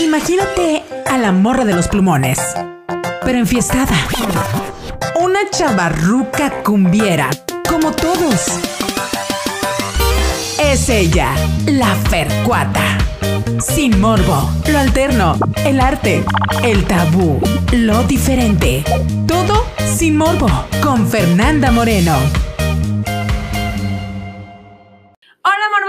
Imagínate a la morra de los plumones, pero enfiestada. Una chavarruca cumbiera, como todos. Es ella, la Fercuata. Sin morbo, lo alterno, el arte, el tabú, lo diferente. Todo sin morbo, con Fernanda Moreno.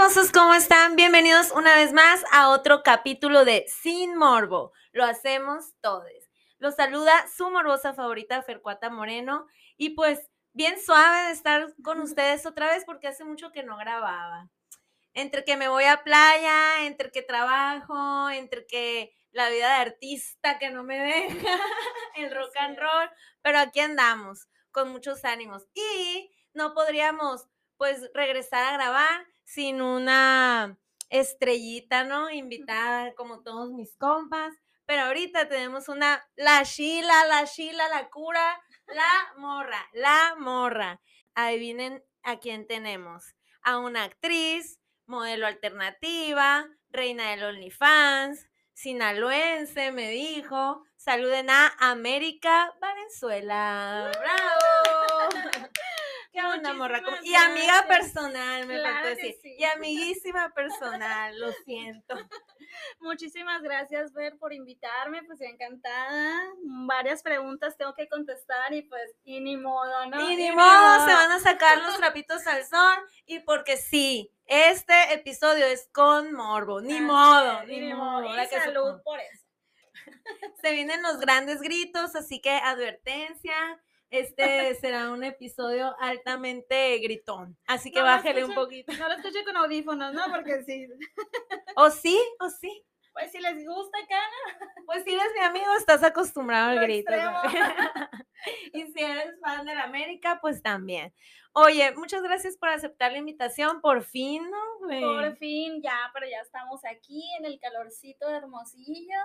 Hola morbosos, ¿cómo están? Bienvenidos una vez más a otro capítulo de Sin Morbo. Lo hacemos todos. Los saluda su morbosa favorita, Fercuata Moreno. Y pues, bien suave de estar con ustedes otra vez porque hace mucho que no grababa. Entre que me voy a playa, entre que trabajo, entre que la vida de artista que no me deja, el rock and roll, pero aquí andamos con muchos ánimos. Y no podríamos pues regresar a grabar sin una estrellita, ¿no? Invitada como todos mis compas. Pero ahorita tenemos una, la Sheila, la Sheila, la cura, la morra, la morra. Adivinen a quién tenemos. A una actriz, modelo alternativa, reina del OnlyFans, sinaloense, me dijo. Saluden a América Valenzuela. ¡Bravo! ¿Qué onda, morra? ¿Cómo- Y amiga personal, me Claro faltó decir. sí. Y amiguísima personal, lo siento. Muchísimas gracias, Ver, por invitarme, pues encantada. Varias preguntas tengo que contestar y pues, y ni modo, ¿no? Y ni modo, se van a sacar los trapitos al sol. Y porque sí, este episodio es con morbo. Ni modo, ni ni modo. Y la que salud por eso. Se vienen los grandes gritos, así que advertencia. Este será un episodio altamente gritón. Así que No bájele un poquito. No lo escuché con audífonos, ¿no? Porque sí, O sí, o sí. pues si les gusta acá, Pues si eres mi amigo, estás acostumbrado al Lo grito. y si eres fan de la América, pues también. Oye, muchas gracias por aceptar la invitación. Por fin, ¿no? güey? por fin, ya, pero ya estamos aquí en el calorcito de Hermosillo.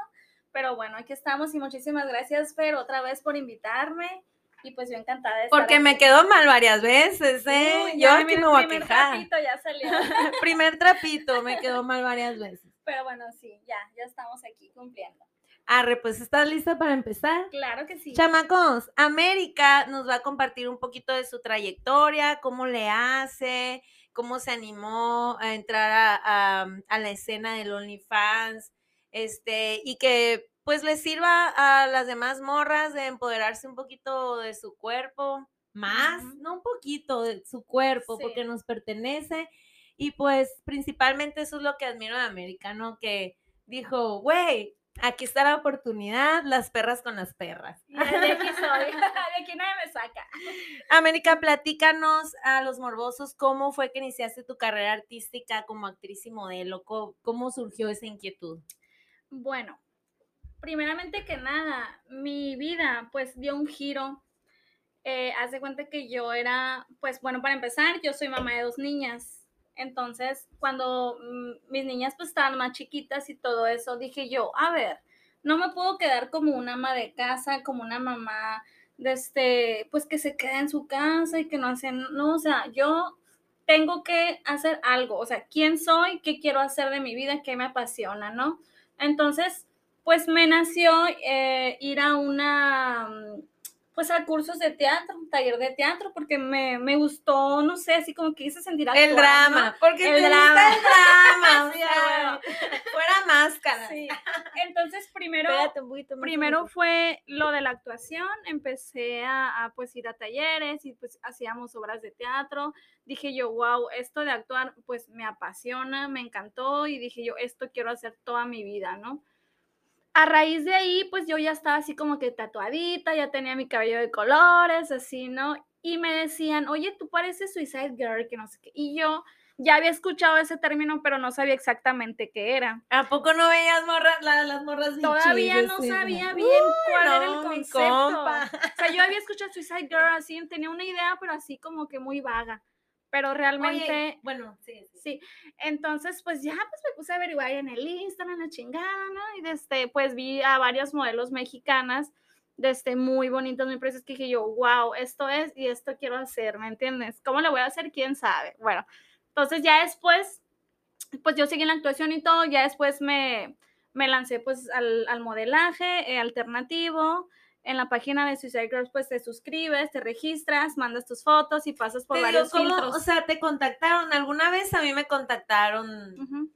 Pero bueno, aquí estamos y muchísimas gracias, Fer, otra vez por invitarme. Y pues yo encantada de estar Porque me quedó mal varias veces, ¿eh? Uy, Yo aquí me voy a primer quejar. trapito ya salió. Primer trapito, me quedó mal varias veces. Pero bueno, sí, ya, ya estamos aquí cumpliendo. Arre, pues, ¿estás lista para empezar? Claro que sí. Chamacos, América nos va a compartir un poquito de su trayectoria, cómo le hace, cómo se animó a entrar a, a- a la escena del OnlyFans, este, y que pues le sirva a las demás morras de empoderarse un poquito de su cuerpo, más, no un poquito de su cuerpo, Sí. porque nos pertenece. Y pues principalmente eso es lo que admiro de América, ¿no? Que dijo, güey, aquí está la oportunidad, las perras con las perras. De aquí soy, de aquí nadie me saca. América, platícanos a los morbosos cómo fue que iniciaste tu carrera artística como actriz y modelo, cómo, surgió esa inquietud. Bueno, primeramente que nada, mi vida pues dio un giro. Eh, haz de cuenta que yo era, pues bueno, para empezar, yo soy mamá de dos niñas. Entonces, cuando mm, mis niñas pues estaban más chiquitas y todo eso, dije yo, a ver, no me puedo quedar como una ama de casa, como una mamá de este, pues que se queda en su casa y que no hacen, no, o sea, yo tengo que hacer algo, o sea, quién soy, qué quiero hacer de mi vida, qué me apasiona, ¿no? Entonces, pues me nació eh, ir a una, mm, pues a cursos de teatro, un taller de teatro, porque me, me gustó, no sé, así como que hice sentir El actuar, drama, ¿no? porque El te gusta drama. el drama, o sea, fuera máscara. Sí. Entonces, primero, poquito primero fue lo de la actuación, empecé a, a, pues ir a talleres y pues hacíamos obras de teatro. Dije yo, wow, esto de actuar pues me apasiona, me encantó y dije yo, esto quiero hacer toda mi vida, ¿no? A raíz de ahí, pues yo ya estaba así como que tatuadita, ya tenía mi cabello de colores, así, ¿no? Y me decían, oye, tú pareces Suicide Girl, que no sé qué. Y yo ya había escuchado ese término, pero no sabía exactamente qué era. ¿A poco no veías morras, la- las morras Todavía no sabía bien "Uy, cuál era el concepto. compa". O sea, yo había escuchado Suicide Girl así, tenía una idea, pero así como que muy vaga. Pero realmente, Oye, bueno, sí, sí. sí. Entonces, pues ya pues me puse a averiguar en el Instagram, la chingada, ¿no? Y desde, pues vi a varias modelos mexicanas, desde muy bonitas, muy preciosas, que dije yo, wow, esto es y esto quiero hacer, ¿me entiendes? ¿Cómo lo voy a hacer? ¿Quién sabe? Bueno, entonces ya después, pues yo seguí en la actuación y todo, ya después me, me lancé pues al, al modelaje eh, alternativo. En la página de Suicide Girls, pues te suscribes, te registras, mandas tus fotos y pasas por Te varios digo, filtros. O sea, te contactaron. Alguna vez a mí me contactaron. Ujú,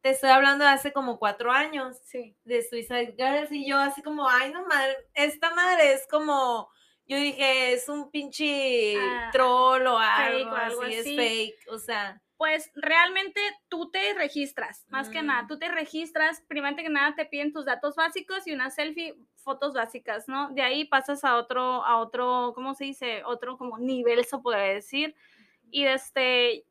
Te estoy hablando de hace como cuatro años. Sí. de Suicide Girls y yo así como, ay no madre, esta madre es como, yo dije, es un pinche Ah, troll o fake algo, o algo así, así. es fake, o sea, Pues realmente tú te registras, más que nada, Mm. tú te registras, primero que nada te piden tus datos básicos y una selfie, fotos básicas, ¿no? De ahí pasas a otro, a otro, ¿cómo se dice? Otro como nivel, se podría decir. Y este,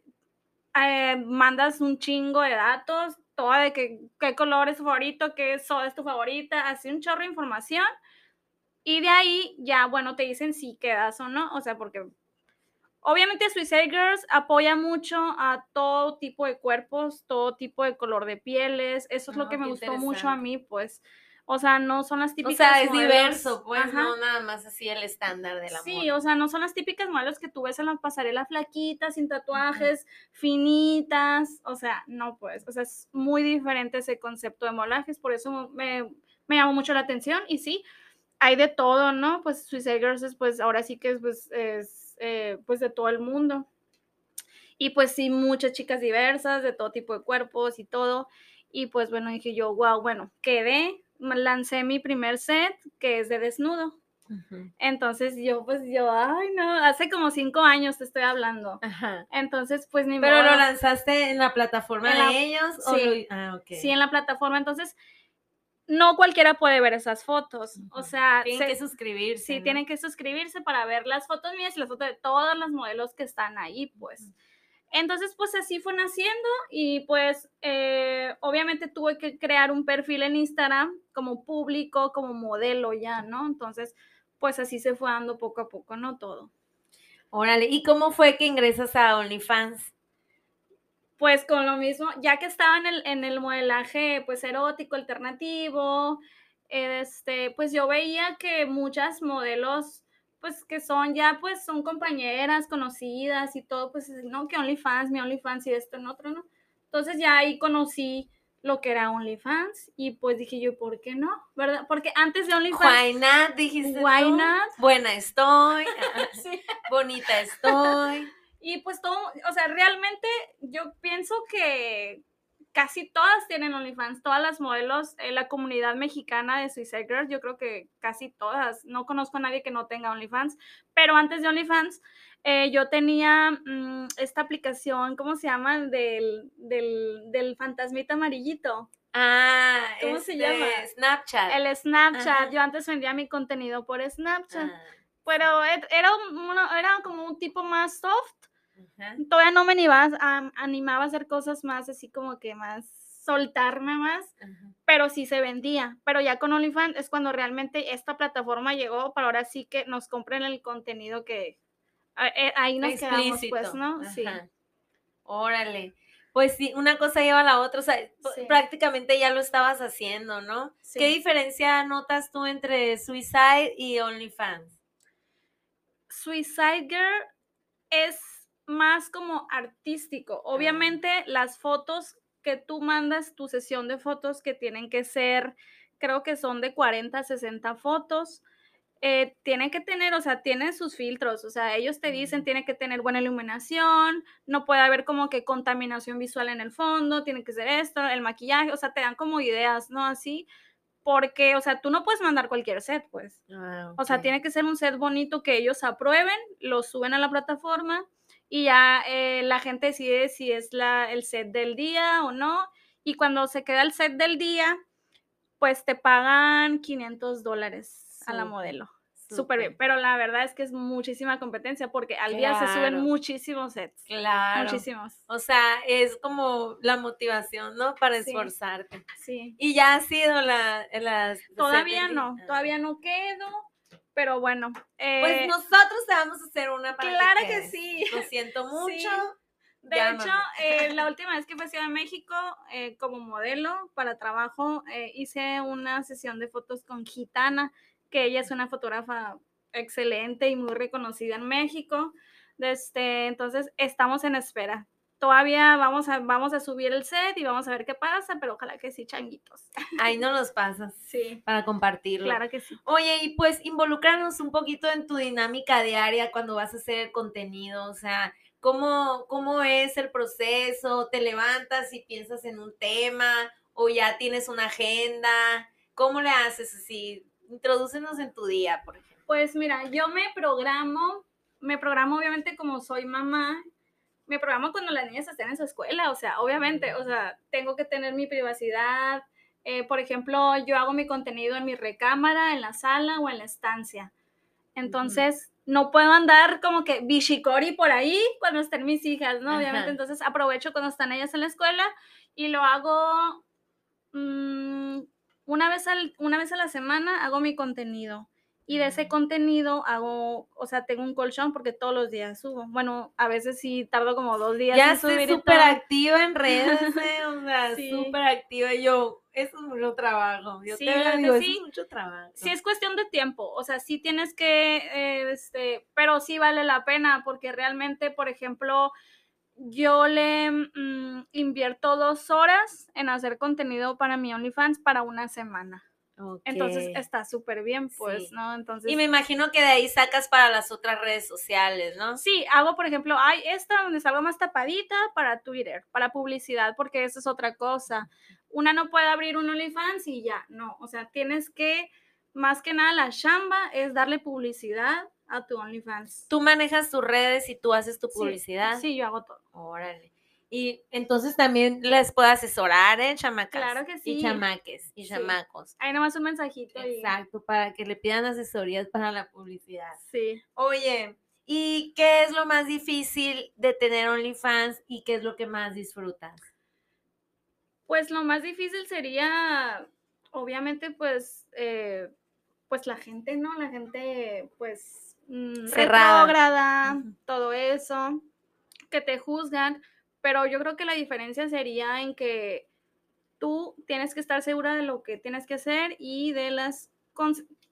eh, mandas un chingo de datos, toda de que, qué color es tu favorito, qué soda es tu favorita, así un chorro de información. Y de ahí ya, bueno, te dicen si quedas o no, o sea, porque obviamente Suicide Girls apoya mucho a todo tipo de cuerpos, todo tipo de color de pieles, eso es lo Ah, que me gustó mucho a mí, pues, o sea, no son las o típicas sea, es modelos- diverso, pues, Ajá. no nada más así el estándar de la Sí, o sea, no son las típicas modelos que tú ves en la pasarela flaquitas, sin tatuajes, finitas, o sea, no pues, o sea, es muy diferente ese concepto de modelajes, por eso me, me llamó mucho la atención y sí, hay de todo, ¿no? Pues Suicide Girls es, pues ahora sí que es, pues, es eh, pues de todo el mundo. Y pues sí, muchas chicas diversas, de todo tipo de cuerpos y todo. Y pues bueno, dije yo, wow, bueno, quedé, lancé mi primer set, que es de desnudo. Entonces yo, pues yo, ay, no, hace como cinco años te estoy hablando. Ajá. Entonces, pues ni Pero modo. lo lanzaste en la plataforma En de la- ellos o sí. lo- ah. Sí, en la plataforma. Entonces, no cualquiera puede ver esas fotos. O sea, Tienen se- que suscribirse. sí, ¿no? tienen que suscribirse para ver las fotos mías y las fotos de todas las modelos que están ahí, pues. Entonces, pues así fue naciendo y pues eh, obviamente tuve que crear un perfil en Instagram como público, como modelo ya, ¿no? Entonces, pues así se fue dando poco a poco, ¿no? Todo. Órale, ¿y cómo fue que ingresas a OnlyFans? Pues con lo mismo, ya que estaba en el, en el modelaje pues erótico, alternativo, este, pues yo veía que muchas modelos pues que son ya pues son compañeras conocidas y todo, pues no, que OnlyFans, mi OnlyFans y esto en otro, ¿no? Entonces ya ahí conocí lo que era OnlyFans y pues dije yo, ¿por qué no? ¿Verdad? Porque antes de OnlyFans... Why not, dijiste Why tú? not? Buena estoy, Sí. bonita estoy. Y pues todo, o sea, realmente yo pienso que casi todas tienen OnlyFans, todas las modelos, eh, la comunidad mexicana de Suicide Girls, yo creo que casi todas, no conozco a nadie que no tenga OnlyFans, pero antes de OnlyFans eh, yo tenía mm, esta aplicación, ¿cómo se llama? Del, del, del fantasmita amarillito, Ah, ¿Cómo se este, llama? Snapchat. el Snapchat, Ajá. yo antes vendía mi contenido por Snapchat, Ah, pero e- era, era como un tipo más soft, ajá. todavía no me animaba a, animaba a hacer cosas más así como que más soltarme más, Ajá. pero sí se vendía. Pero ya con OnlyFans es cuando realmente esta plataforma llegó para ahora sí que nos compren el contenido que eh, ahí nos quedamos pues, Explícito. ¿no? Sí. Órale. Pues sí, una cosa lleva a la otra, o sea, Sí. prácticamente ya lo estabas haciendo, ¿no? Sí. ¿Qué diferencia notas tú entre Suicide y OnlyFans? Suicide Girl es más como artístico. Obviamente las fotos que tú mandas, tu sesión de fotos que tienen que ser, creo que son de 40 a 60 fotos, eh, tienen que tener, o sea, tienen sus filtros, o sea, ellos te dicen, tiene que tener buena iluminación, no puede haber como que contaminación visual en el fondo, tiene que ser esto, el maquillaje, o sea, te dan como ideas, ¿no? Así, porque, o sea, tú no puedes mandar cualquier set, pues. Ah, O sea, tiene que ser un set bonito que ellos aprueben, lo suben a la plataforma y ya eh, la gente decide si es la, el set del día o no. Y cuando se queda el set del día, pues te pagan 500 dólares a la modelo. Súper bien. Pero la verdad es que es muchísima competencia porque al día se suben muchísimos sets. Claro. Muchísimos. O sea, es como la motivación, ¿no? Para Sí. esforzarte. Sí. Y ya ha sido la... las Todavía no, todavía no quedo. Pero bueno. Pues eh, nosotros te vamos a hacer una para claro que sí. Lo siento mucho. Sí. De Llámame. hecho, eh, la última vez que fui a Ciudad de México eh, como modelo para trabajo, hice una sesión de fotos con Gitana, que ella es una fotógrafa excelente y muy reconocida en México. Este, entonces, estamos en espera. Todavía vamos a, vamos a subir el set y vamos a ver qué pasa, pero ojalá que sí, changuitos. Ahí no los pasas Sí, para compartirlo. claro que sí. Oye, y pues involucrarnos un poquito en tu dinámica diaria cuando vas a hacer contenido, o sea, ¿cómo, cómo es el proceso? ¿Te levantas y piensas en un tema o ya tienes una agenda? ¿Cómo le haces así? Introdúcenos en tu día, por ejemplo. Pues mira, yo me programo, me programo obviamente como soy mamá, me programo cuando las niñas estén en su escuela, o sea, obviamente, o sea, tengo que tener mi privacidad. eh, por ejemplo, yo hago mi contenido en mi recámara, en la sala o en la estancia. Entonces, no puedo andar como que bichicori por ahí cuando estén mis hijas, ¿no? Obviamente, entonces aprovecho cuando están ellas en la escuela y lo hago mm, una, vez al, una vez a la semana, hago mi contenido. Y de ese contenido hago, o sea, tengo un colchón porque todos los días subo. Bueno, a veces sí tardo como dos días Ya estoy súper activa en redes, ¿eh? o sea, Sí. súper activa. Y yo, eso es mucho trabajo. Yo Sí, te digo, eso sí. es mucho trabajo. Sí es cuestión de tiempo, o sea, sí tienes que, eh, este, pero sí vale la pena porque realmente, por ejemplo, yo le mm, invierto dos horas en hacer contenido para mi OnlyFans para una semana. Entonces está súper bien, pues, Sí. ¿no? Entonces... Y me imagino que de ahí sacas para las otras redes sociales, ¿no? Sí, hago, por ejemplo, hay esta donde salgo más tapadita para Twitter, para publicidad, porque eso es otra cosa. Una no puede abrir un OnlyFans y ya, no. O sea, tienes que, más que nada, la chamba es darle publicidad a tu OnlyFans. Tú manejas tus redes y tú haces tu Sí, publicidad. Sí, yo hago todo. Órale. Y entonces también les puedo asesorar, ¿eh, chamacas? Claro que sí. Y chamaques y Sí. chamacos. Ahí nomás un mensajito. y- Exacto, para que le pidan asesorías para la publicidad. Sí. Oye, ¿y qué es lo más difícil de tener OnlyFans y qué es lo que más disfrutas? Pues lo más difícil sería, obviamente, pues, eh, pues la gente, ¿no? La gente, pues, mm, Cerrada. retrógrada, todo eso, que te juzgan, pero yo creo que la diferencia sería en que tú tienes que estar segura de lo que tienes que hacer y de las,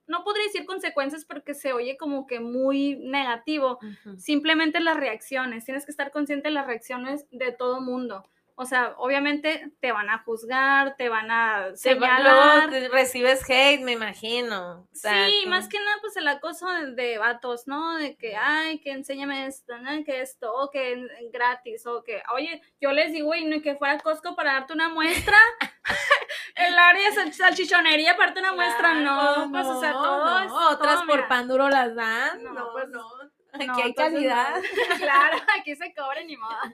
no podría decir consecuencias porque se oye como que muy negativo, simplemente las reacciones, tienes que estar consciente de las reacciones de todo mundo. O sea, obviamente te van a juzgar, te van a señalar. te- recibes hate, me imagino. O sea, sí, más que nada, pues el acoso de, de vatos, ¿no? De que, ay, que enséñame esto, ¿no? Que esto, o que gratis, o que, oye, yo les digo, y no que fuera a Costco para darte una muestra. el área de sal- salchichonería para darte una muestra, no, pues, o sea, no, todo no, es. Otras todo, por mira. pan duro las dan. No, No, pues, no. No, Aquí hay no. calidad. claro, aquí se cobra ni modo.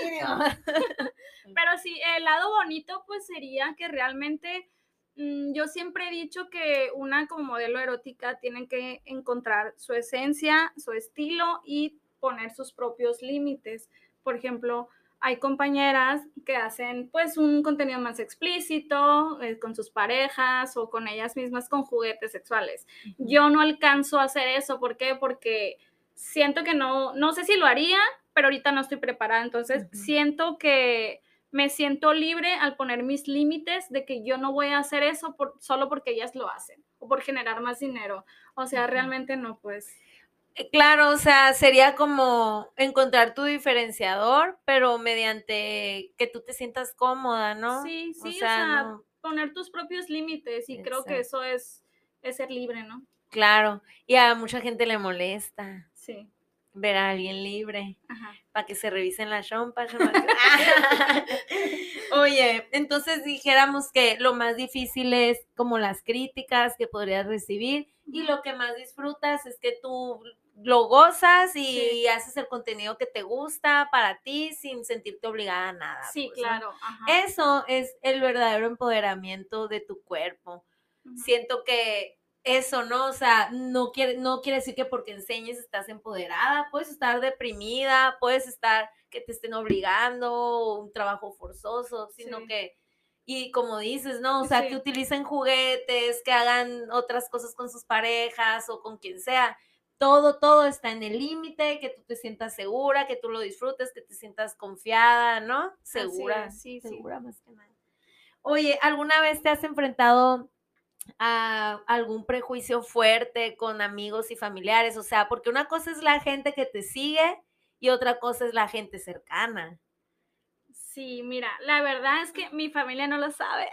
Pero sí, el lado bonito pues sería que realmente mm, yo siempre he dicho que una como modelo erótica tiene que encontrar su esencia, su estilo y poner sus propios límites. Por ejemplo, hay compañeras que hacen pues un contenido más explícito eh, con sus parejas o con ellas mismas con juguetes sexuales. Yo no alcanzo a hacer eso, ¿por qué? Porque siento que no, no sé si lo haría, pero ahorita no estoy preparada, entonces siento que me siento libre al poner mis límites de que yo no voy a hacer eso por, solo porque ellas lo hacen o por generar más dinero. O sea, realmente no, pues. Eh, Claro, o sea, sería como encontrar tu diferenciador, pero mediante que tú te sientas cómoda, ¿no? Sí, sí, o sea, sea, no- poner tus propios límites y creo que eso es, es ser libre, ¿no? claro. Y a mucha gente le molesta Sí. ver a alguien libre. Para que se revisen las chompas. Oye, entonces dijéramos que lo más difícil es como las críticas que podrías recibir y lo que más disfrutas es que tú lo gozas y Sí. haces el contenido que te gusta para ti sin sentirte obligada a nada. Sí, pues, claro. Eso es el verdadero empoderamiento de tu cuerpo siento que eso, ¿no? O sea, no quiere, no quiere decir que porque enseñes estás empoderada, puedes estar deprimida, puedes estar que te estén obligando, un trabajo forzoso, sino Sí. que, y como dices, ¿no? O sea, Sí. que utilicen juguetes, que hagan otras cosas con sus parejas o con quien sea. Todo, todo está en el límite, que tú te sientas segura, que tú lo disfrutes, que te sientas confiada, ¿no? Segura, es, sí, sí. segura más que nada. Oye, ¿alguna vez te has enfrentado a algún prejuicio fuerte con amigos y familiares? O sea, porque una cosa es la gente que te sigue y otra cosa es la gente cercana. Sí, mira, la verdad es que mi familia no lo sabe.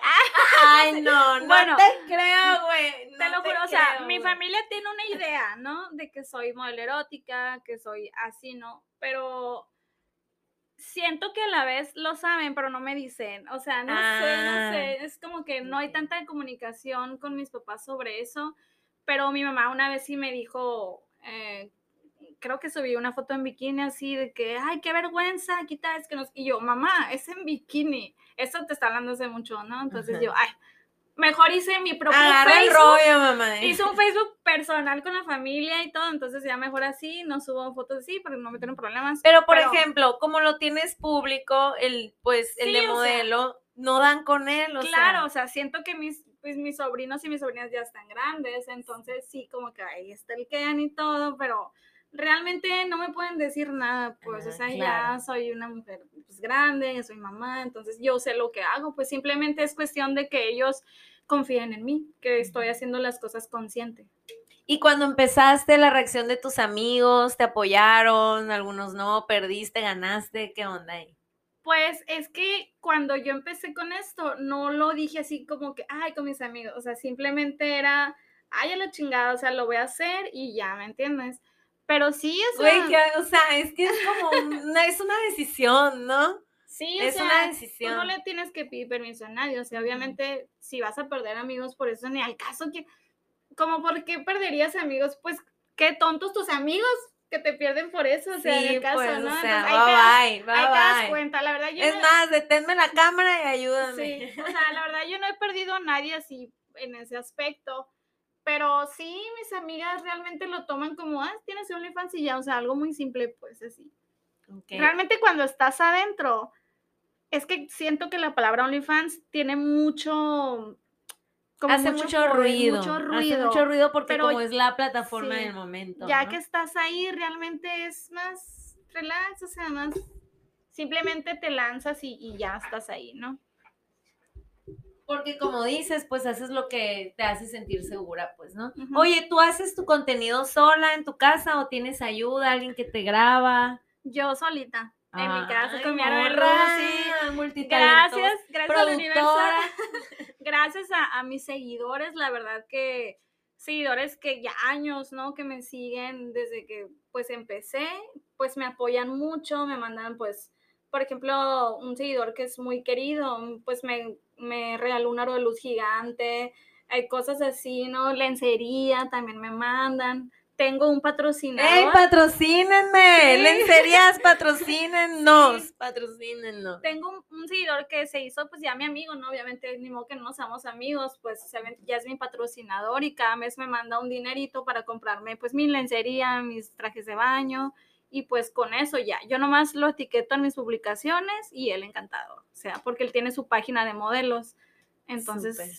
Ay, no, no Bueno, te creo, güey. Te no lo juro, o sea, creo, mi güey. familia tiene una idea, ¿no? De que soy modelo erótica, que soy así, ¿no? Pero siento que a la vez lo saben, pero no me dicen. O sea, no sé, Ah. no sé. Es como que no hay tanta comunicación con mis papás sobre eso. Pero mi mamá una vez sí me dijo, eh, creo que subí una foto en bikini así de que, ay, qué vergüenza, quita, es que nos... Y yo, mamá, es en bikini. Eso te está hablando hace mucho, ¿no? Entonces Ajá. yo, ay, mejor hice mi propio Agarra el Facebook. rollo, mamá. Hice un Facebook personal con la familia y todo, entonces ya mejor así, no subo fotos así para no meter en problemas. Pero, por ejemplo, como lo tienes público, el, pues, el Sí, de sea, modelo, no dan con él, o claro, sea. o sea, siento que mis, pues, mis sobrinos y mis sobrinas ya están grandes, entonces sí, como que ahí está el Ken y todo, pero realmente no me pueden decir nada, pues, o sea, claro. ya soy una mujer pues, grande, soy mamá, entonces yo sé lo que hago, pues simplemente es cuestión de que ellos confíen en mí, que estoy haciendo las cosas consciente. Y cuando empezaste, la reacción de tus amigos, ¿te apoyaron? Algunos no, perdiste, ganaste, ¿qué onda ahí? Pues es que cuando yo empecé con esto, no lo dije así como que, ay, con mis amigos, o sea, simplemente era, ay, a la chingada, o sea, lo voy a hacer y ya, ¿me entiendes? Pero sí, o sea, Güey, que, o sea, es que es como una, es una decisión, ¿no? sí, o es sea, una tú decisión. no le tienes que pedir permiso a nadie, o sea, obviamente, si vas a perder amigos por eso, ni al caso que, como, ¿por qué perderías amigos? Pues, qué tontos tus amigos que te pierden por eso, o sea, en Sí, el caso, pues, ¿no? o sea, Entonces, ahí te das- bye, bye, ahí te das bye. cuenta, la verdad, yo Es no- más, deténme la cámara y ayúdame. Sí, o sea, la verdad yo no he perdido a nadie así en ese aspecto, pero sí, mis amigas realmente lo toman como, ah, tienes OnlyFans y ya, o sea, algo muy simple, pues así. Realmente cuando estás adentro, es que siento que la palabra OnlyFans tiene mucho... como hace mucho, ruido, Mucho Hace ruido. mucho ruido porque pero- como es la plataforma sí, del momento. Ya ¿no? que estás ahí, realmente es más relax, o sea, más... Simplemente te lanzas y, y ya estás ahí, ¿no? Porque como dices, pues haces lo que te hace sentir segura, pues, ¿no? Oye, ¿tú haces tu contenido sola en tu casa o tienes ayuda, alguien que te graba? Yo solita, en mi casa, Ay, con mi multitalentosa, Gracias, gracias al universo. Gracias a, a mis seguidores, la verdad que seguidores que ya años, ¿no? Que me siguen desde que pues empecé, pues me apoyan mucho, me mandan pues, por ejemplo, un seguidor que es muy querido, pues me, me regaló un aro de luz gigante, hay cosas así, ¿no? Lencería también me mandan. Tengo un patrocinador. ¡Ey, patrocínenme! Sí. Lencerías, patrocínennos, Sí. patrocínennos. tengo un, un seguidor que se hizo pues ya mi amigo, ¿no? Obviamente ni modo que no seamos amigos, pues ya es mi patrocinador y cada mes me manda un dinerito para comprarme pues mi lencería, mis trajes de baño y pues con eso ya, yo nomás lo etiqueto en mis publicaciones y él encantado, o sea, porque él tiene su página de modelos, entonces... Súper.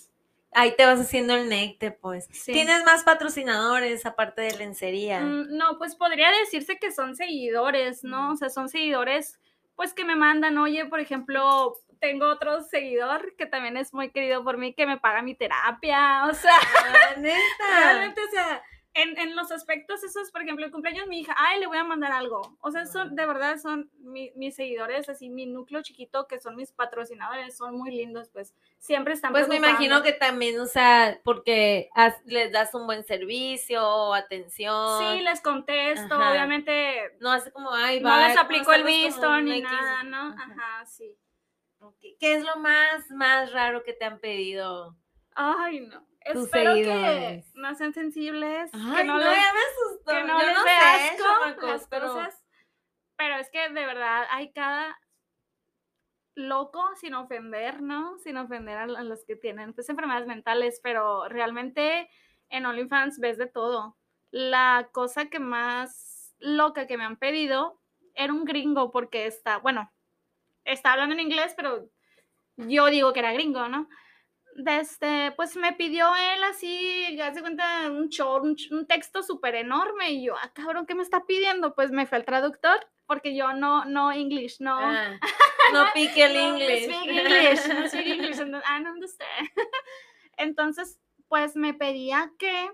Ahí te vas haciendo el necte, pues. sí. ¿Tienes más patrocinadores aparte de lencería? Mm, No, pues podría decirse que son seguidores, ¿no? Mm. O sea, son seguidores, pues que me mandan, oye, por ejemplo, tengo otro seguidor que también es muy querido por mí, que me paga mi terapia, o sea, Ah, neta. realmente, o sea, en, en los aspectos esos, por ejemplo, el cumpleaños de mi hija, ay, le voy a mandar algo. O sea, son, de verdad, son mi- mis seguidores, así, mi núcleo chiquito, que son mis patrocinadores, son muy lindos, pues, siempre están Pues me imagino que también, o sea, porque has- les das un buen servicio, atención. Sí, les contesto, Ajá. obviamente No hace como, ay, no bye, les aplico el visto ni X. nada, ¿no? Ajá. Ajá, sí. ¿Qué es lo más, más raro que te han pedido? Ay, no. Espero que no sean sensibles, Ay, que no, no, les, ya me asustó. que no Yo les no dé asco chamacos, las pero- cosas. Pero es que de verdad hay cada loco sin ofender, ¿no? Sin ofender a, a los que tienen pues enfermedades mentales, pero realmente en OnlyFans ves de todo. La cosa que más loca que me han pedido era un gringo porque está, bueno, está hablando en inglés, pero yo digo que era gringo, ¿no? Desde, pues me pidió él así, haz de cuenta, un show, un, texto súper enorme y yo, ah, cabrón, ¿qué me está pidiendo? Pues me fue el traductor porque yo no, no English, no. Ah, no pique el no, no inglés. speak English, no speak English, I don't understand. Entonces, pues me pedía que,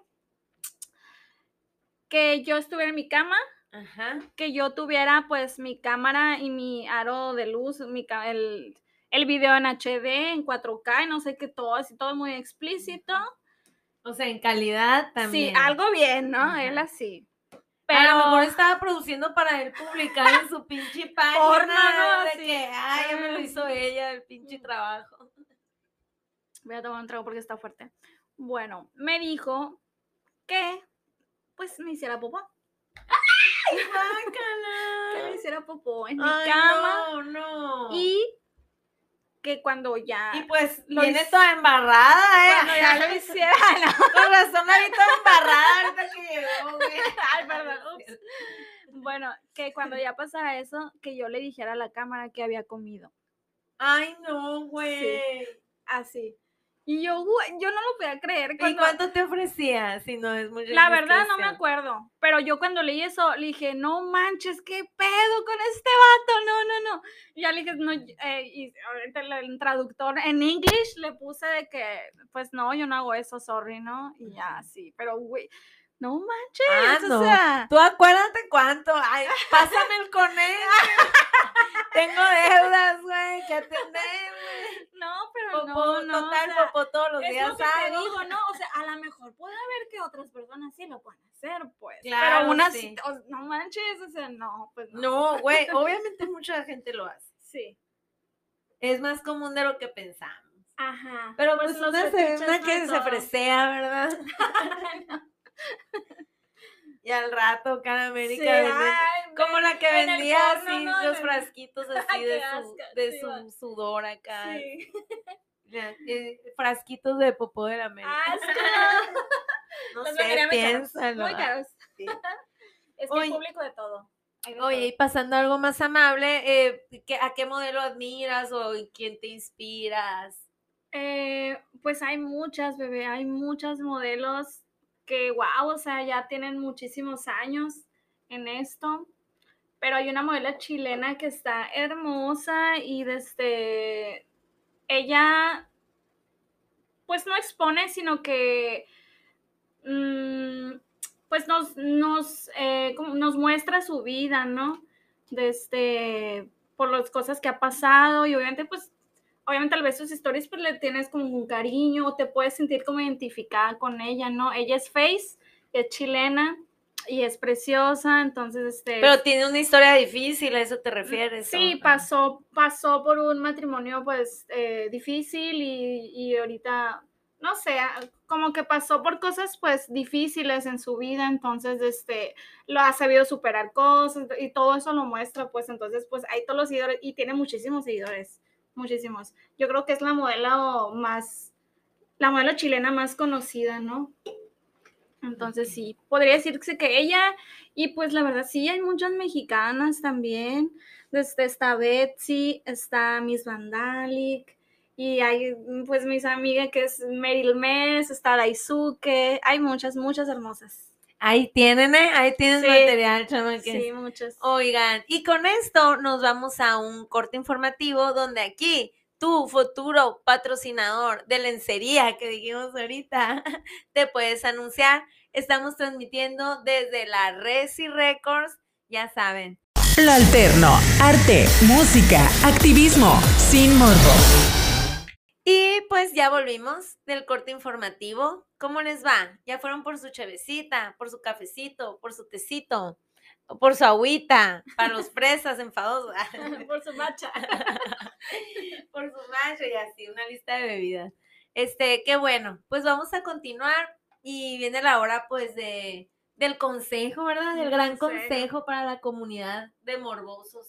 que yo estuviera en mi cama Ajá. que yo tuviera pues mi cámara y mi aro de luz, mi, el, el video en HD, en 4K, y no sé qué, todo así, todo muy explícito. O sea, en calidad también. Sí, algo bien, ¿no? Ajá. Él así. Pero a lo mejor estaba produciendo para él publicar en su pinche página. Porno, ¿no? De Así. que, ay, ya me lo hizo ella, el pinche trabajo. Voy a tomar un trago porque está fuerte. Bueno, me dijo que pues me hiciera popó. Que me hiciera popó en mi Ay, cama. No, no. Y que cuando ya. Y pues lo viene hice- toda embarrada, ¿eh? cuando ya lo hiciera. no. Con razón la vi toda embarrada ahorita que llegó, güey. Ay, perdón, ups. Bueno, que cuando ya pasara eso, que yo le dijera a la cámara que había comido. Ay, no, güey. Así. Y yo, yo no lo podía creer. ¿Y Cuando, cuánto te ofrecía? Si no es mucha La verdad no me acuerdo, pero yo cuando leí eso le dije, no manches, qué pedo con este vato, no, no, no. Y ya le dije, no, eh, y el, traductor en English le puse de que, pues no, yo no hago eso, sorry, ¿no? Y ya, sí, pero güey, no manches, Ah, o no. sea, Tú acuérdate cuánto. Ay, pásame el conejo. Tengo deudas, güey, que atender, güey. no, pero Popó, no, no, o total, sea, popó todos los es días lo que te digo, ¿no? O sea, a lo mejor puede haber que otras personas sí lo puedan hacer, pues. Claro, pero unas, sí. o- no manches, o sea, no, pues no. No, güey, obviamente mucha gente lo hace. Sí. Es más común de lo que pensamos. Ajá. Pero pues, los una, una no que es se todo. fresea, ¿verdad? Y al rato, cara América, Sí, vende- ay, como la que vendía así ¿no? los frasquitos así de su, de su sudor acá. Sí. Eh, frasquitos de popó de la América. Asco. no Los sé, piénsalo. Muy caros. Sí. Es que Oye. hay público de todo. de Oye, y pasando a algo más amable, eh, ¿qué- ¿a qué modelo admiras o quién te inspiras? Eh, pues hay muchas, bebé, hay muchas modelos que, wow, o sea, ya tienen muchísimos años en esto. Pero hay una modelo chilena que está hermosa y desde ella, pues no expone, sino que, mm, pues nos, nos, eh, nos muestra su vida, ¿no? Desde, por las cosas que ha pasado y obviamente, pues, obviamente al ver sus historias, pues le tienes como un cariño o te puedes sentir como identificada con ella, ¿no? Ella es Face, es chilena y es preciosa, entonces, este... Pero tiene una historia difícil, ¿a eso te refieres? Sí, ¿o? pasó, pasó por un matrimonio pues eh, difícil y, y ahorita, no sé, ah, como que pasó por cosas pues difíciles en su vida, entonces este, lo ha sabido superar cosas y todo eso lo muestra, pues entonces pues hay todos los seguidores y tiene muchísimos seguidores, muchísimos. Yo creo que es la modelo más, la modelo chilena más conocida, ¿no? Entonces sí, podría decirse que ella, y pues la verdad sí, hay muchas mexicanas también. Este, está Betsy, está Miss Vandalic, y hay pues mis amigas que es Meryl Mess, está Daisuke, hay muchas, muchas hermosas. Ahí tienen, ¿eh? Ahí tienen Sí. material, chamaques. Sí, muchas. Oigan, y con esto nos vamos a un corte informativo donde aquí tu futuro patrocinador de lencería que dijimos ahorita te puedes anunciar. Estamos transmitiendo desde la Resi Records, ya saben. Lo alterno, arte, música, activismo, sin morbo. Y pues ya volvimos del corte informativo. ¿Cómo les va? ¿Ya fueron por su chevecita, por su cafecito, por su tecito, por su agüita, para los fresas enfadosos? Por su macha. por su macho y así, una lista de bebidas. Este, qué bueno. Pues vamos a continuar y viene la hora pues de del consejo, ¿verdad? Del gran consejo. consejo para la comunidad de morbosos.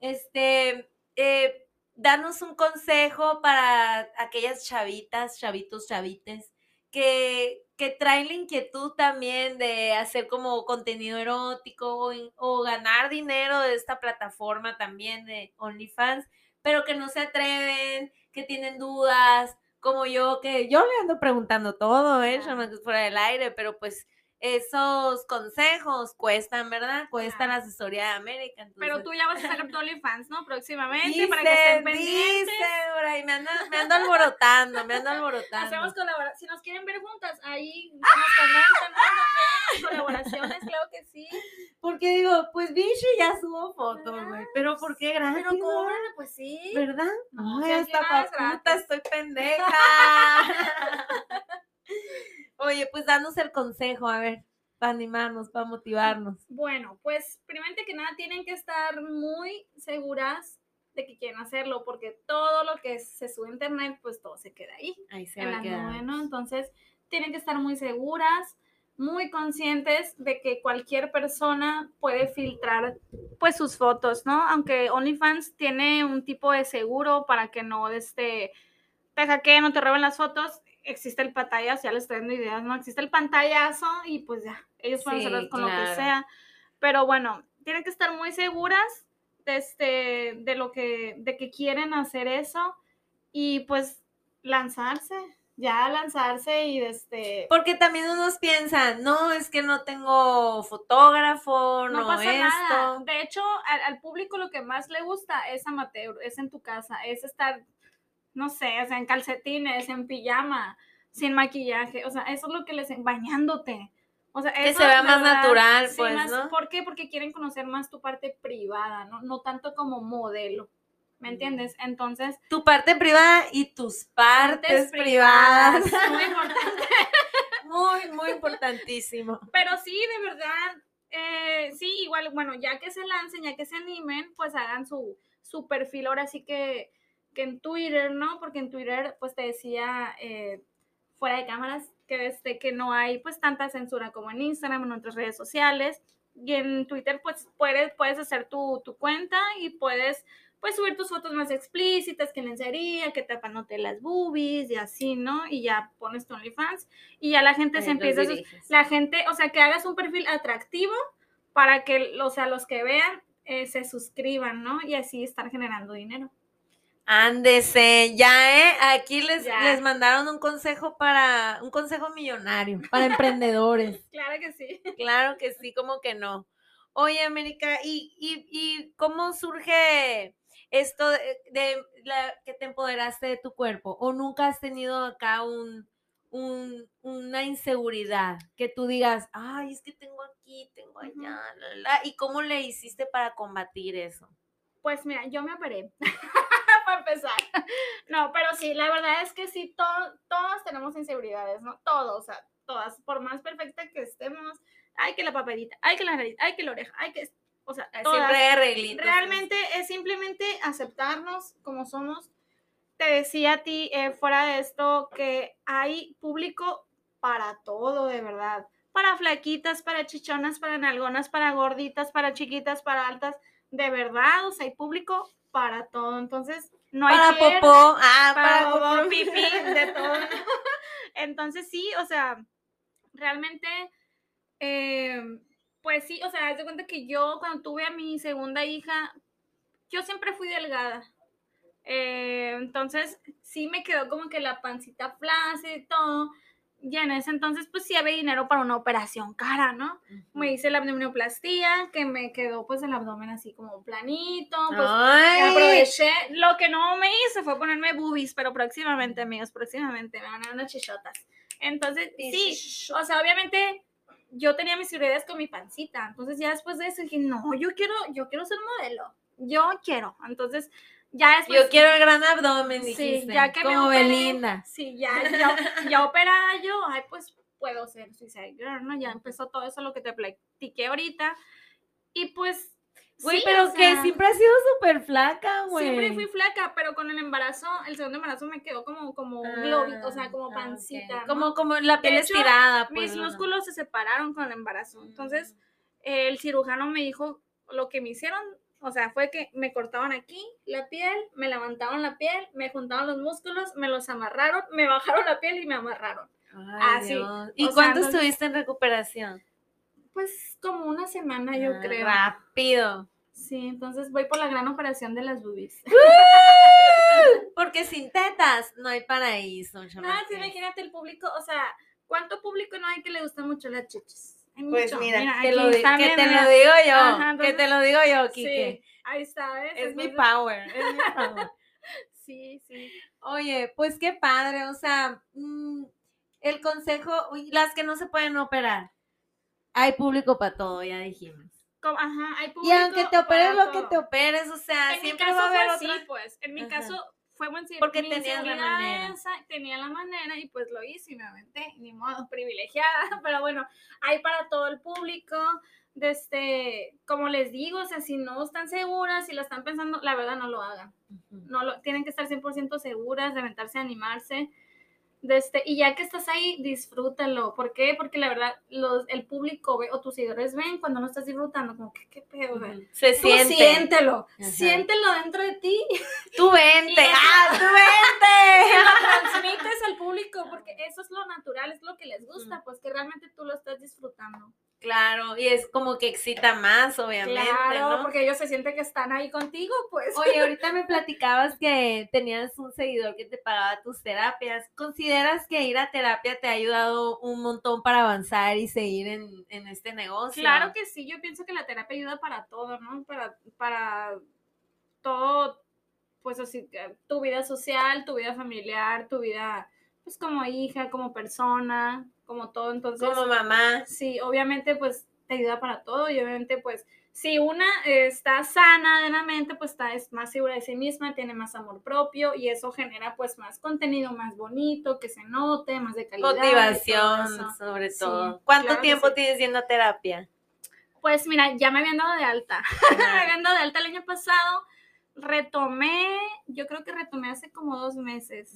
Este, eh, danos un consejo para aquellas chavitas, chavitos, chavites que, que traen la inquietud también de hacer como contenido erótico o, ganar dinero de esta plataforma también de OnlyFans, pero que no se atreven, que tienen dudas, como yo, que yo le ando preguntando todo, ¿eh? Ah. fuera del aire, pero pues esos consejos cuestan, ¿verdad? Cuestan la asesoría de América. Pero tú ya vas a sacar tu OnlyFans, ¿no? Próximamente, Dice, para que estén pendientes. dice, Dora, y me ando, me ando alborotando, me ando alborotando. Hacemos colaboraciones. Si nos quieren ver juntas, ahí nos comentan. También, Colaboraciones, claro que sí. Porque digo, pues bicho, ya subo fotos, güey. Pero ¿por qué gratis? Pero cóbrale, pues sí. ¿Verdad? Ay, hasta puta estoy pendeja. Oye, pues danos el consejo, a ver, para animarnos, para motivarnos. Bueno, pues primeramente que nada tienen que estar muy seguras de que quieren hacerlo, porque todo lo que se sube a internet, pues todo se queda ahí. Ahí se en va la a quedar. nube, ¿no? Entonces, tienen que estar muy seguras, muy conscientes de que cualquier persona puede filtrar pues sus fotos, ¿no? Aunque OnlyFans tiene un tipo de seguro para que no este, te hackeen o te roben las fotos, existe el pantallazo, ya les estoy dando ideas, ¿no? Existe el pantallazo y pues ya, ellos pueden Sí, hacerlo con lo que sea. Pero bueno, tienen que estar muy seguras de, este, de lo que, de que quieren hacer eso y pues lanzarse, ya lanzarse y este... Porque también unos piensan, no, es que no tengo fotógrafo, no, No pasa esto. nada. De hecho, al, al público lo que más le gusta es amateur, es en tu casa, es estar, no sé, o sea, en calcetines, en pijama, sin maquillaje. O sea, eso es lo que les bañándote. O sea, Que eso, se vea más verdad, natural, sí, pues, más- ¿no? ¿Por qué? Porque quieren conocer más tu parte privada, ¿no? No tanto como modelo. ¿Me entiendes? Entonces, Tu parte privada y tus partes, privadas. Muy importante. muy, muy importantísimo. Pero sí, de verdad, eh, sí, igual, bueno, ya que se lancen, ya que se animen, pues hagan su, su perfil ahora sí que, que en Twitter, ¿no? Porque en Twitter, pues te decía eh, fuera de cámaras que, este, que no hay pues tanta censura como en Instagram en otras redes sociales. Y en Twitter, pues puedes, puedes hacer tu, tu cuenta y puedes pues subir tus fotos más explícitas, que lencería, que tapándote las boobies y así, ¿no? Y ya pones tu OnlyFans y ya la gente se empieza a la gente, o sea, que hagas un perfil atractivo para que, o sea, los que vean eh, se suscriban, ¿no? Y así estar generando dinero. Ándese, ya, ¿eh? Aquí les, Ya. les mandaron un consejo para, un consejo millonario, para emprendedores. Claro que sí. Claro que sí, como que no. Oye, América, ¿y, y, y cómo surge esto de, de la, que te empoderaste de tu cuerpo? ¿O nunca has tenido acá un, un- una inseguridad que tú digas, ay, es que tengo aquí, tengo allá, la, la"? ¿y cómo le hiciste para combatir eso? Pues mira, yo me operé. para empezar. No, pero sí, la verdad es que sí, to- todos tenemos inseguridades, ¿no? Todos, o sea, todas. Por más perfecta que estemos, hay que la papelita, hay que la nariz, hay que la oreja, hay que. O sea, todas. Siempre. Realmente es simplemente aceptarnos como somos. Te decía a ti eh, fuera de esto que hay público para todo, de verdad. Para flaquitas, para chichonas, para nalgonas, para gorditas, para chiquitas, para altas. De verdad, o sea, hay público para todo. Entonces, no hay para popó, ah, para para, popó, popó. pipí, de todo. Entonces, sí, o sea, realmente, eh, pues sí, o sea, haz de cuenta que yo cuando tuve a mi segunda hija, yo siempre fui delgada. Eh, entonces, sí me quedó como que la pancita flácida y todo. Y en ese entonces, pues sí había dinero para una operación cara, ¿no? Me hice la abdominoplastía, que me quedó pues el abdomen así como planito, pues Ay, aproveché. Lo que no me hice fue ponerme boobies, pero próximamente, amigos, próximamente me van a dar unas chichotas. Entonces, sí, o sea, obviamente yo tenía mis prioridades con mi pancita. Entonces, ya después de eso dije, no, yo quiero, yo quiero ser modelo. Yo quiero. Entonces, ya después. yo quiero el gran abdomen, Sí, dijiste, ya que me como operé, Belinda. Sí, ya, ya, ya operada yo, ay, pues puedo ser Suicide Girl, ¿no? Ya empezó todo eso, lo que te platiqué ahorita. Y pues. Güey, sí, pero o que sea, siempre has sido súper flaca, güey. Siempre fui flaca, pero con el embarazo, el segundo embarazo me quedó como, como un globito, o sea, como Ah, pancita. ok. ¿no? Como, como la piel hecho, estirada, pues. Mis músculos se separaron con el embarazo. Mm. Entonces, el cirujano me dijo lo que me hicieron, o sea, fue que me cortaban aquí la piel, me levantaban la piel, me juntaban los músculos, me los amarraron, me bajaron la piel y me amarraron. Ay, así, Dios. o ¿Y sea, cuánto estuviste en recuperación? Pues como una semana, yo Ah, creo. Rápido. Sí, entonces voy por la gran operación de las boobies. Porque sin tetas no hay paraíso, No, sí, imagínate el público, o sea, ¿Cuánto público no hay que le gustan mucho las chichis? Pues mucho. mira, que, lo mira, te lo digo yo, Ajá, que te lo digo yo, Kike. Sí, ahí está, ¿ves? Es mi power, es mi power. Sí, sí. Oye, pues qué padre, o sea, mm, el consejo, las que no se pueden operar, hay público para todo, ya dijimos. Ajá, hay Y público aunque te operes lo que te operes, o sea, En mi siempre caso va a haber fue otra. así, pues. En mi Ajá. caso fue buen Porque mi tenías la manera. esa, tenía la manera y pues lo hice y me aventé, ni modo, privilegiada, pero bueno, hay para todo el público, de este, como les digo, o sea, si no están seguras, si la están pensando, la verdad no lo hagan, no lo, tienen que estar 100% seguras, de aventarse, animarse, de este, y ya que estás ahí, disfrútalo, ¿por qué? Porque la verdad, los, el público ve, o tus seguidores ven cuando no estás disfrutando, como que, qué pedo. Se Tú siente. siéntelo, Ajá. siéntelo dentro de ti Tú vente, ah, tú vente. lo transmites al público porque eso es lo natural, es lo que les gusta, pues que realmente tú lo estás disfrutando. Claro, y es como que excita más, obviamente, claro, ¿no? porque ellos se sienten que están ahí contigo, pues. Oye, ahorita me platicabas que tenías un seguidor que te pagaba tus terapias. ¿Consideras que ir a terapia te ha ayudado un montón para avanzar y seguir en, en este negocio? Claro que sí, yo pienso que la terapia ayuda para todo, ¿no? Para, para todo, pues así, que tu vida social, tu vida familiar, tu vida, pues como hija, como persona, como todo, entonces... Como mamá. Sí, obviamente pues te ayuda para todo y obviamente pues si una está sana de la mente pues está es más segura de sí misma, tiene más amor propio y eso genera pues más contenido más bonito, que se note, más de calidad. todo Motivación, sobre Sí, todo. ¿Cuánto claro tiempo sí. tienes yendo a terapia? Pues mira, ya me habían dado de alta. me habían dado de alta el año pasado. Retomé, yo creo que retomé hace como dos meses.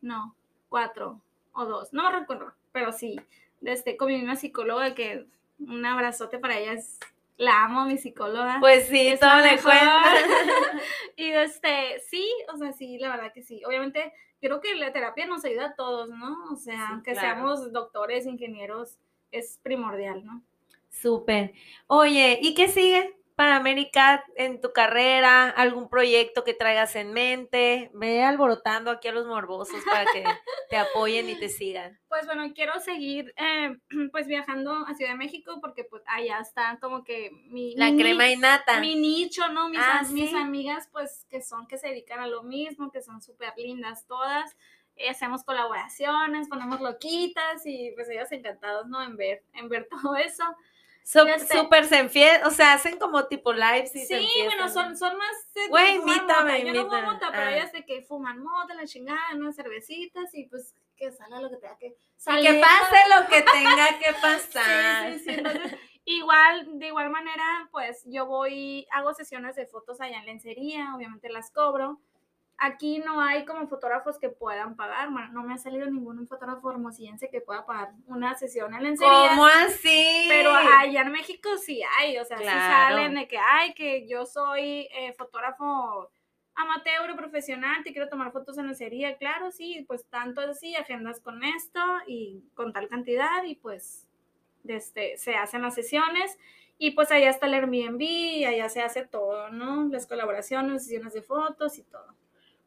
No, cuatro o dos, no me recuerdo, pero sí, desde con mi misma psicóloga que un abrazote para ella, es, la amo, mi psicóloga. Pues sí, es todo le cuenta. y este, sí, o sea, sí, la verdad que sí. Obviamente, creo que la terapia nos ayuda a todos, ¿no? O sea, Sí, aunque claro. seamos doctores, ingenieros, es primordial, ¿no? Súper. Oye, ¿y qué sigue para América en tu carrera? ¿Algún proyecto que traigas en mente? Ve alborotando aquí a los morbosos para que te apoyen y te sigan. Pues bueno, quiero seguir eh, pues viajando a Ciudad de México porque pues allá está como que mi, La mi crema y nata. mi nicho, ¿no? Mis, Ah, mis amigas pues que son, que se dedican a lo mismo, que son súper lindas todas. Eh, hacemos colaboraciones, ponemos loquitas y pues ellos encantados, ¿no? En ver, en ver todo eso. Súper se enfie- o sea, hacen como tipo lives y Sí, se enfiestan, bueno, ¿no? son, son más de Güey, invítame. Yo no fumo mota, pero Ah. ellas de que fuman mota, la chingada, unas cervecitas y pues que salga lo que tenga que salir. que pase lo que tenga que pasar. Sí, sí, sí. Entonces, igual, de igual manera, pues yo voy, hago sesiones de fotos allá en lencería, obviamente las cobro. Aquí no hay como fotógrafos que puedan pagar. Bueno, no me ha salido ningún fotógrafo hermosillense que pueda pagar una sesión en lencería. ¿Cómo así? Pero allá en México sí hay, o sea, sí Claro. salen de que, ay, que yo soy eh, fotógrafo amateur profesional, te quiero tomar fotos en lencería. Claro, sí, pues tanto así, agendas con esto y con tal cantidad y pues este, se hacen las sesiones y pues allá está el Airbnb allá se hace todo, ¿no? Las colaboraciones, sesiones de fotos y todo.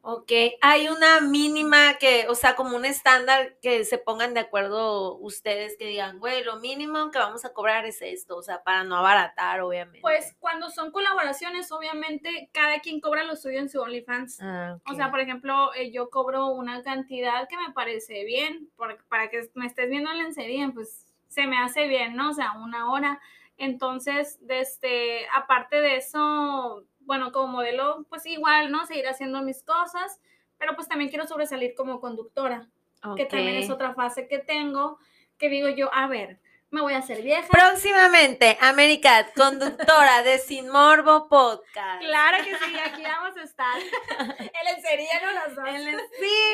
Ok, hay una mínima que, o sea, como un estándar que se pongan de acuerdo ustedes que digan, güey, lo mínimo que vamos a cobrar es esto, o sea, para no abaratar, obviamente. Pues cuando son colaboraciones, obviamente cada quien cobra lo suyo en su OnlyFans. Ah, O sea, por ejemplo, eh, yo cobro una cantidad que me parece bien, por- para que me estés viendo en lencería, pues se me hace bien, ¿no? O sea, una hora. Entonces, desde, aparte de eso, bueno, como modelo, pues igual, ¿no? Seguir haciendo mis cosas, pero pues también quiero sobresalir como conductora, que también es otra fase que tengo, que digo yo, a ver, me voy a hacer vieja. Próximamente, América, conductora de Sin Morbo Podcast. Claro que sí, aquí vamos a estar. en lencería no las dos. El- Sí,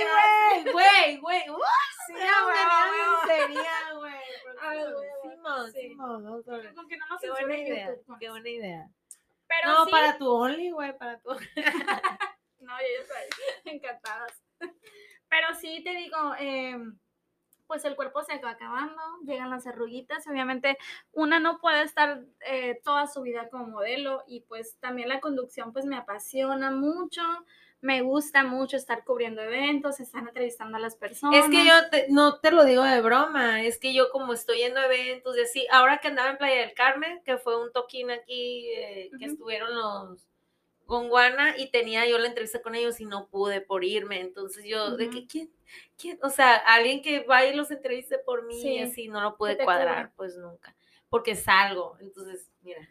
güey, güey, güey. Sí, güey. A ver. Con que no nos Qué buena idea, pues. qué buena idea. Pero No, sí, para tu Only, güey, para tu No, yo estoy encantadas. Pero sí te digo, eh, pues el cuerpo se va acabando, llegan las arruguitas. Obviamente, una no puede estar eh, toda su vida como modelo y pues también la conducción pues me apasiona mucho. Me gusta mucho estar cubriendo eventos, estar entrevistando a las personas. Es que yo no te lo digo de broma, es que yo como estoy yendo a eventos y así, ahora que andaba en Playa del Carmen, que fue un toquín aquí, eh, que estuvieron los Gonguana y tenía yo la entrevista con ellos y no pude por irme, entonces yo, de que, Ujú. ¿quién? ¿Quién? O sea, alguien que vaya y los entreviste por mí Sí, y así, no lo pude te cuadrar, pues nunca, porque salgo, entonces, mira.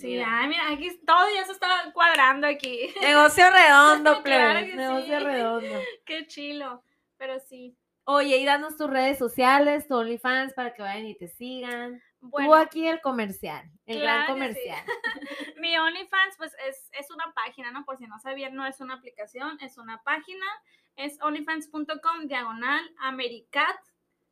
Sí, mira. ay, mira, aquí todo ya se está cuadrando aquí. Negocio redondo, Claro negocio sí. redondo. Qué chilo. Pero sí. Oye, y danos tus redes sociales, tu OnlyFans, para que vayan y te sigan. Tú Bueno, aquí el comercial, el gran sí. comercial. mi OnlyFans, pues es, es una página, ¿no? Por si no sabían, no es una aplicación, es una página. Es onlyfans.com diagonal Americat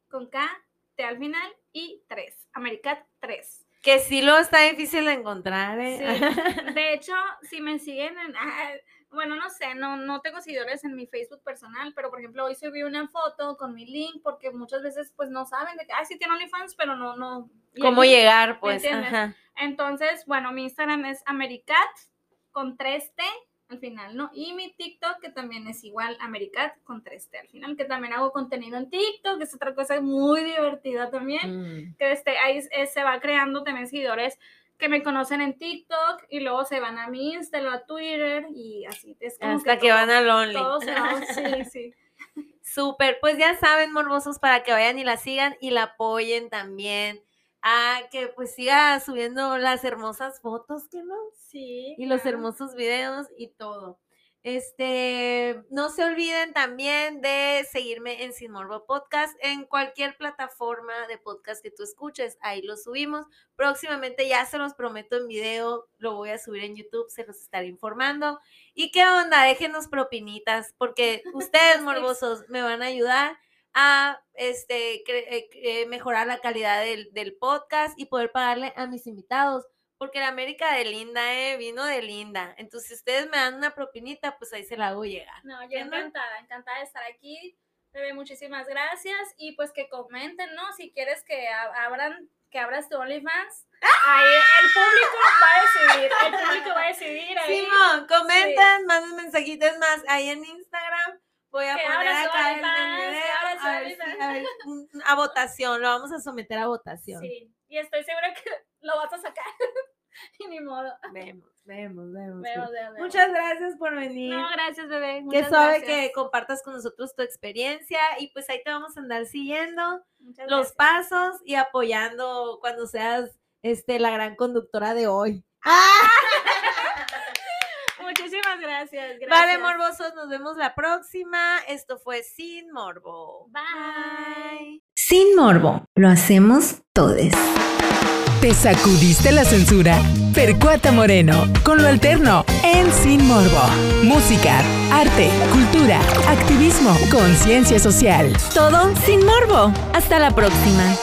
con K, T al final y 3. Americat 3. Que sí lo está difícil de encontrar, ¿eh? Sí. De hecho, si me siguen en. ah, bueno, no sé, no, no tengo seguidores en mi Facebook personal, pero por ejemplo, hoy subí una foto con mi link porque muchas veces pues no saben de que, ah, sí tiene OnlyFans, pero no, no. ¿Cómo llegar, pues? entiendes? Ajá. Entonces, bueno, mi Instagram es Americat con 3T al final, ¿no? Y mi TikTok, que también es igual, Americat con 3T al final, que también hago contenido en TikTok, que es otra cosa muy divertida también Mm. que este, ahí eh, se va creando también seguidores que me conocen en TikTok y luego se van a mi Insta, luego a Twitter y así. Es como Hasta que, todo- van al Only. todo se va- sí, sí. Súper, pues ya saben, morbosos, para que vayan y la sigan y la apoyen también. Ah, que pues siga subiendo las hermosas fotos, que no? Sí. y los hermosos videos y todo. Este, no se olviden también de seguirme en Sin Morbo Podcast en cualquier plataforma de podcast que tú escuches. Ahí lo subimos. Próximamente ya se los prometo en video, lo voy a subir en YouTube, se los estaré informando. ¿Y qué onda? Déjenos propinitas porque ustedes morbosos me van a ayudar a este eh, mejorar la calidad del, del podcast y poder pagarle a mis invitados. Porque la América de Linda, eh, vino de Linda. Entonces, si ustedes me dan una propinita, pues ahí se la hago llegar. No, yo encantada, encantada de estar aquí. Bebé, muchísimas gracias. Y pues que comenten, ¿no? Si quieres que abran, que abras tu OnlyFans. Ahí el público va a decidir. El público va a decidir ahí. Simón, comentan, manden mensajitos más ahí en Instagram. Voy a Que poner acá el A, ver si- OnlyFans. a ver, un- a votación, lo vamos a someter a votación. Sí. Y estoy segura que lo vas a sacar. y ni modo. Vemos, vemos, vemos. Vemos, vemos, vemos. Muchas gracias por venir. No, gracias, bebé. Qué Muchas suave gracias. que compartas con nosotros tu experiencia y pues ahí te vamos a andar siguiendo Muchas los gracias. pasos y apoyando cuando seas este la gran conductora de hoy. Gracias. gracias. Vale, morbosos, nos vemos la próxima. Esto fue Sin Morbo. Bye. Sin morbo, lo hacemos todos. ¿Te sacudiste la censura? Percuata Moreno, con lo alterno en Sin Morbo. Música, arte, cultura, activismo, conciencia social. Todo sin morbo. Hasta la próxima.